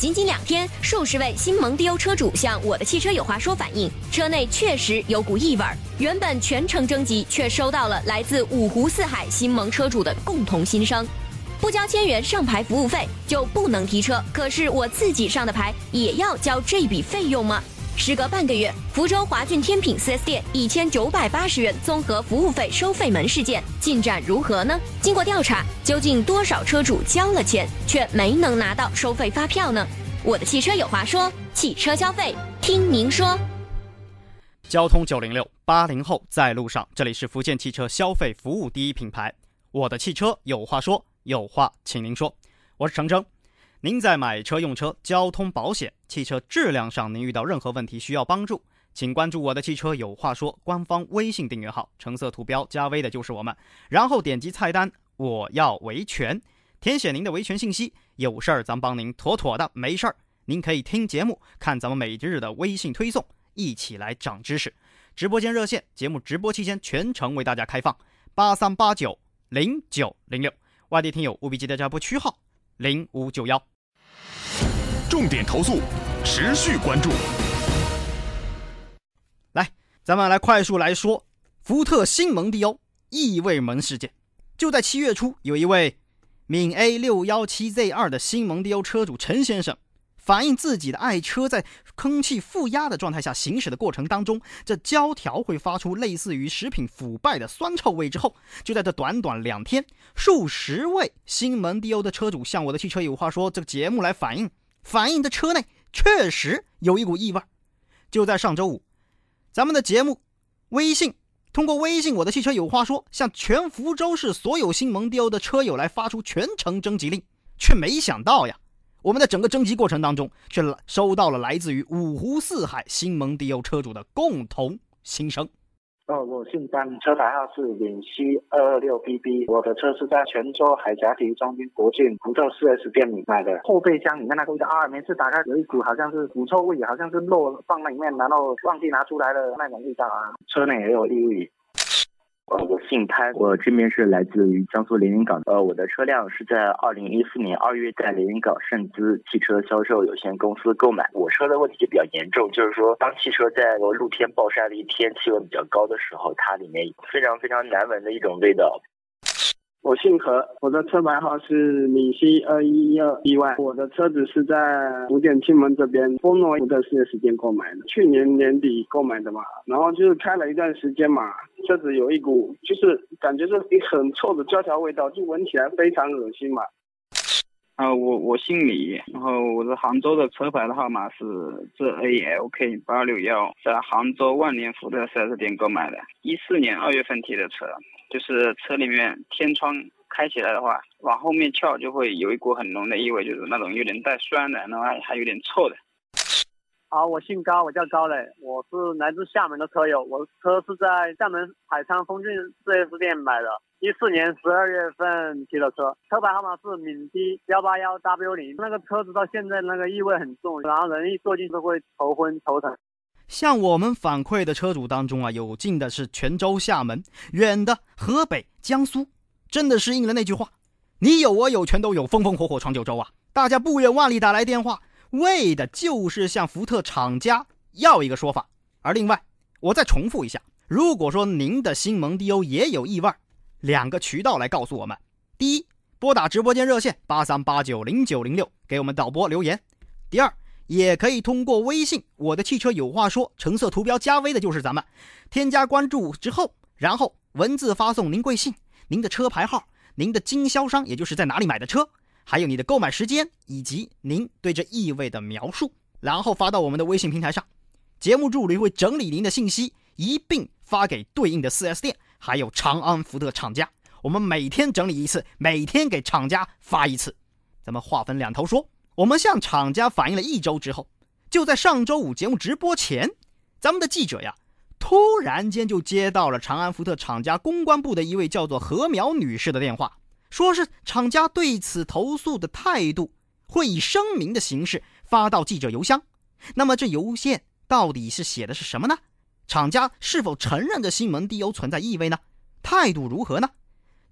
仅仅两天，数十位新蒙迪欧车主向我的汽车有话说反映，车内确实有股异味。原本全程征集，却收到了来自五湖四海新蒙车主的共同心声：不交千元上牌服务费就不能提车。可是我自己上的牌也要交这笔费用吗？时隔半个月，福州华骏天品 4S 店一千九百八十元综合服务费收费门事件进展如何呢？经过调查，究竟多少车主交了钱却没能拿到收费发票呢？我的汽车有话说，汽车消费听您说。交通九零六八零后在路上，这里是福建汽车消费服务第一品牌。我的汽车有话说，有话请您说。我是程程。您在买车、用车、交通保险、汽车质量上，您遇到任何问题需要帮助，请关注我的汽车有话说官方微信订阅号，橙色图标加微的就是我们。然后点击菜单我要维权，填写您的维权信息，有事儿咱帮您妥妥的，没事儿您可以听节目，看咱们每日的微信推送，一起来长知识。直播间热线节目直播期间全程为大家开放，八三八九零九零六，外地听友务必记得加拨区号零五九幺。重点投诉，持续关注。来，咱们来快速来说福特新蒙迪欧异味门事件。就在七月初，有一位闽 A 六幺七 Z 二的新蒙迪欧车主陈先生，反映自己的爱车在空气负压的状态下行驶的过程当中，这胶条会发出类似于食品腐败的酸臭味。之后，就在这短短两天，数十位新蒙迪欧的车主向我的汽车有话说这个节目来反映。反映的车内确实有一股异味。就在上周五，咱们的节目微信通过微信，我的汽车有话说，向全福州市所有新蒙迪欧的车友来发出全程征集令，却没想到呀，我们在整个征集过程当中，却收到了来自于五湖四海新蒙迪欧车主的共同心声。哦，我姓张，车牌号是闽西二二六 BB。我的车是在泉州海峡体育中心国境福特 4S 店里买的。后备箱里面那个味道啊，每次打开有一股好像是腐臭味，好像是肉放那里面，然后忘记拿出来的那种味道啊。车内也有异味。呃，我姓潘，我这边是来自于江苏连云港。呃，我的车辆是在二零一四年二月在连云港盛资汽车销售有限公司购买。我车的问题就比较严重，就是说当汽车在露天暴晒的一天，气温比较高的时候，它里面非常非常难闻的一种味道。我姓何，我的车牌号是闽西二一二一万。我的车子是在福建厦门这边丰诺福特四 S 店购买的，去年年底购买的嘛。然后就是开了一段时间嘛，车子有一股就是感觉是一很臭的胶条味道，就闻起来非常恶心嘛。啊，我我姓李，然后我的杭州的车牌的号码是浙 A L K 八六幺，在杭州万年福特 4S 店购买的，一四年二月份提的车。就是车里面天窗开起来的话，往后面翘就会有一股很浓的异味，就是那种有点带酸的，然后还有点臭的。好，我姓高，我叫高磊，我是来自厦门的车友，我的车是在厦门海沧丰骏 4S 店买的，一四年十二月份提的车，车牌号码是闽 D 幺八幺 W 零，那个车子到现在那个异味很重，然后人一坐进去会头昏头疼。向我们反馈的车主当中啊，有近的是泉州、厦门，远的河北、江苏，真的是应了那句话：“你有我有，全都有，风风火火闯九州啊！”大家不远万里打来电话，为的就是向福特厂家要一个说法。而另外，我再重复一下：如果说您的新蒙迪欧也有异味，两个渠道来告诉我们：第一，拨打直播间热线八三八九零九零六给我们导播留言；第二。也可以通过微信，我的汽车有话说，橙色图标加微的就是咱们，添加关注之后，然后文字发送您贵姓、您的车牌号、您的经销商，也就是在哪里买的车，还有你的购买时间以及您对这异味的描述，然后发到我们的微信平台上，节目助理会整理您的信息，一并发给对应的 4S 店，还有长安福特厂家，我们每天整理一次，每天给厂家发一次，咱们话分两头说。我们向厂家反映了一周之后，就在上周五节目直播前，咱们的记者呀，突然间就接到了长安福特厂家公关部的一位叫做何苗女士的电话，说是厂家对此投诉的态度会以声明的形式发到记者邮箱。那么这邮件到底是写的是什么呢？厂家是否承认这新门 D O 存在异味呢？态度如何呢？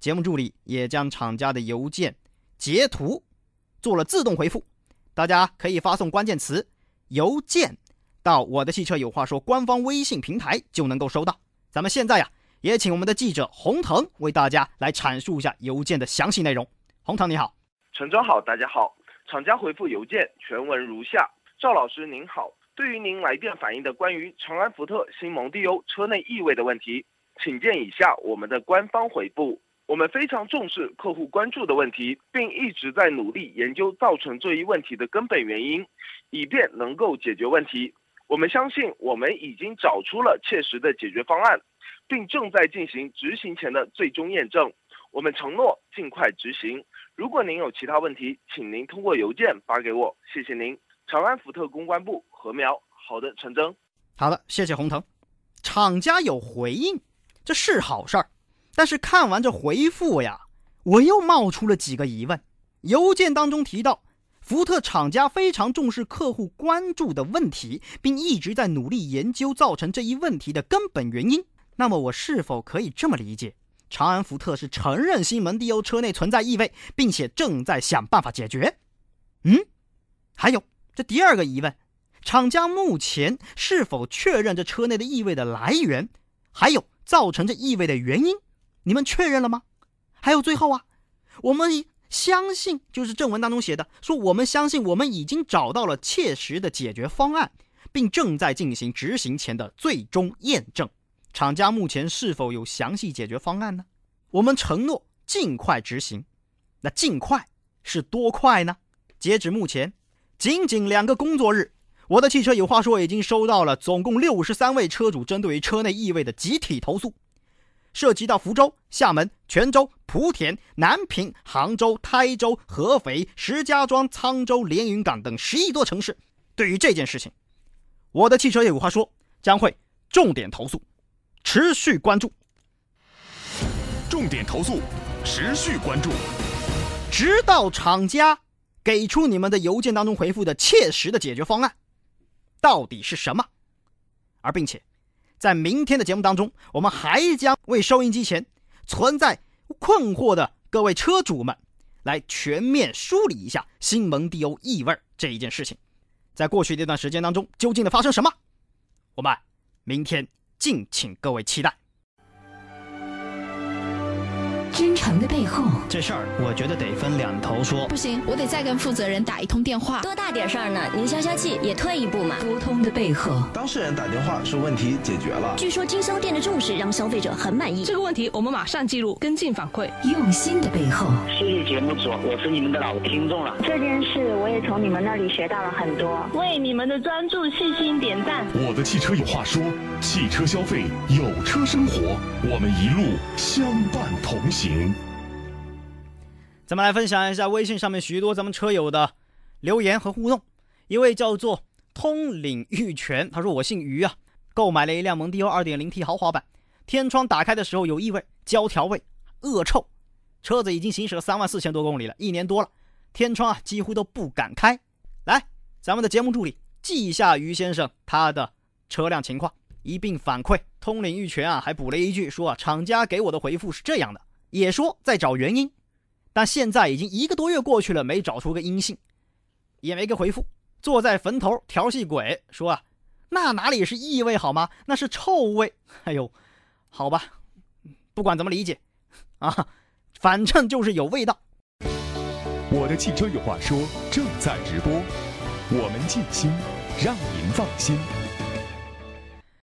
节目助理也将厂家的邮件截图做了自动回复。大家可以发送关键词“邮件”到我的汽车有话说官方微信平台就能够收到。咱们现在呀，也请我们的记者洪腾为大家来阐述一下邮件的详细内容。洪腾你好，陈总好，大家好。厂家回复邮件全文如下：赵老师您好，对于您来电反映的关于长安福特新蒙迪欧车内异味的问题，请见以下我们的官方回复。我们非常重视客户关注的问题，并一直在努力研究造成这一问题的根本原因，以便能够解决问题。我们相信我们已经找出了切实的解决方案，并正在进行执行前的最终验证。我们承诺尽快执行。如果您有其他问题，请您通过邮件发给我。谢谢您，长安福特公关部何苗。好的，陈征。好的，谢谢洪腾。厂家有回应，这是好事儿。但是看完这回复呀，我又冒出了几个疑问。邮件当中提到，福特厂家非常重视客户关注的问题，并一直在努力研究造成这一问题的根本原因。那么我是否可以这么理解，长安福特是承认新蒙迪欧车内存在异味，并且正在想办法解决？嗯，还有这第二个疑问，厂家目前是否确认这车内的异味的来源，还有造成这异味的原因？你们确认了吗？还有最后啊，我们相信就是正文当中写的，说我们相信我们已经找到了切实的解决方案，并正在进行执行前的最终验证。厂家目前是否有详细解决方案呢？我们承诺尽快执行。那尽快是多快呢？截止目前，仅仅两个工作日，我的汽车有话说已经收到了总共六十三位车主针对于车内异味的集体投诉。涉及到福州、厦门、泉州、莆田、南平、杭州、台州、合肥、石家庄、沧州、连云港等十亿多城市。对于这件事情，我的汽车业有话说，将会重点投诉，持续关注。重点投诉，持续关注，直到厂家给出你们的邮件当中回复的切实的解决方案，到底是什么？而并且。在明天的节目当中，我们还将为收音机前存在困惑的各位车主们，来全面梳理一下新蒙迪欧异味这一件事情。在过去这段时间当中，究竟的发生什么？我们明天敬请各位期待。真诚的背后，这事儿我觉得得分两头说。不行，我得再跟负责人打一通电话。多大点事儿呢？您消消气，也退一步嘛。沟通的背后，当事人打电话说问题解决了。据说经销店的重视让消费者很满意。这个问题我们马上记录跟进反馈。用心的背后，谢谢节目组，我是你们的老听众了。这件事我也从你们那里学到了很多，为你们的专注细心点赞。我的汽车有话说，汽车消费有车生活，我们一路相伴同行。咱们来分享一下微信上面许多咱们车友的留言和互动。一位叫做通领玉泉，他说：“我姓于啊，购买了一辆蒙迪欧 2.0T 豪华版，天窗打开的时候有异味，胶条味，恶臭。车子已经行驶了三万四千多公里了，一年多了，天窗啊几乎都不敢开。来，咱们的节目助理记一下于先生他的车辆情况，一并反馈。通领玉泉啊还补了一句说啊，厂家给我的回复是这样的，也说在找原因。”但现在已经一个多月过去了，没找出个阴性，也没个回复。坐在坟头调戏鬼说啊，那哪里是异味好吗？那是臭味。哎呦，好吧，不管怎么理解，啊，反正就是有味道。我的汽车有话说正在直播，我们静心，让您放心。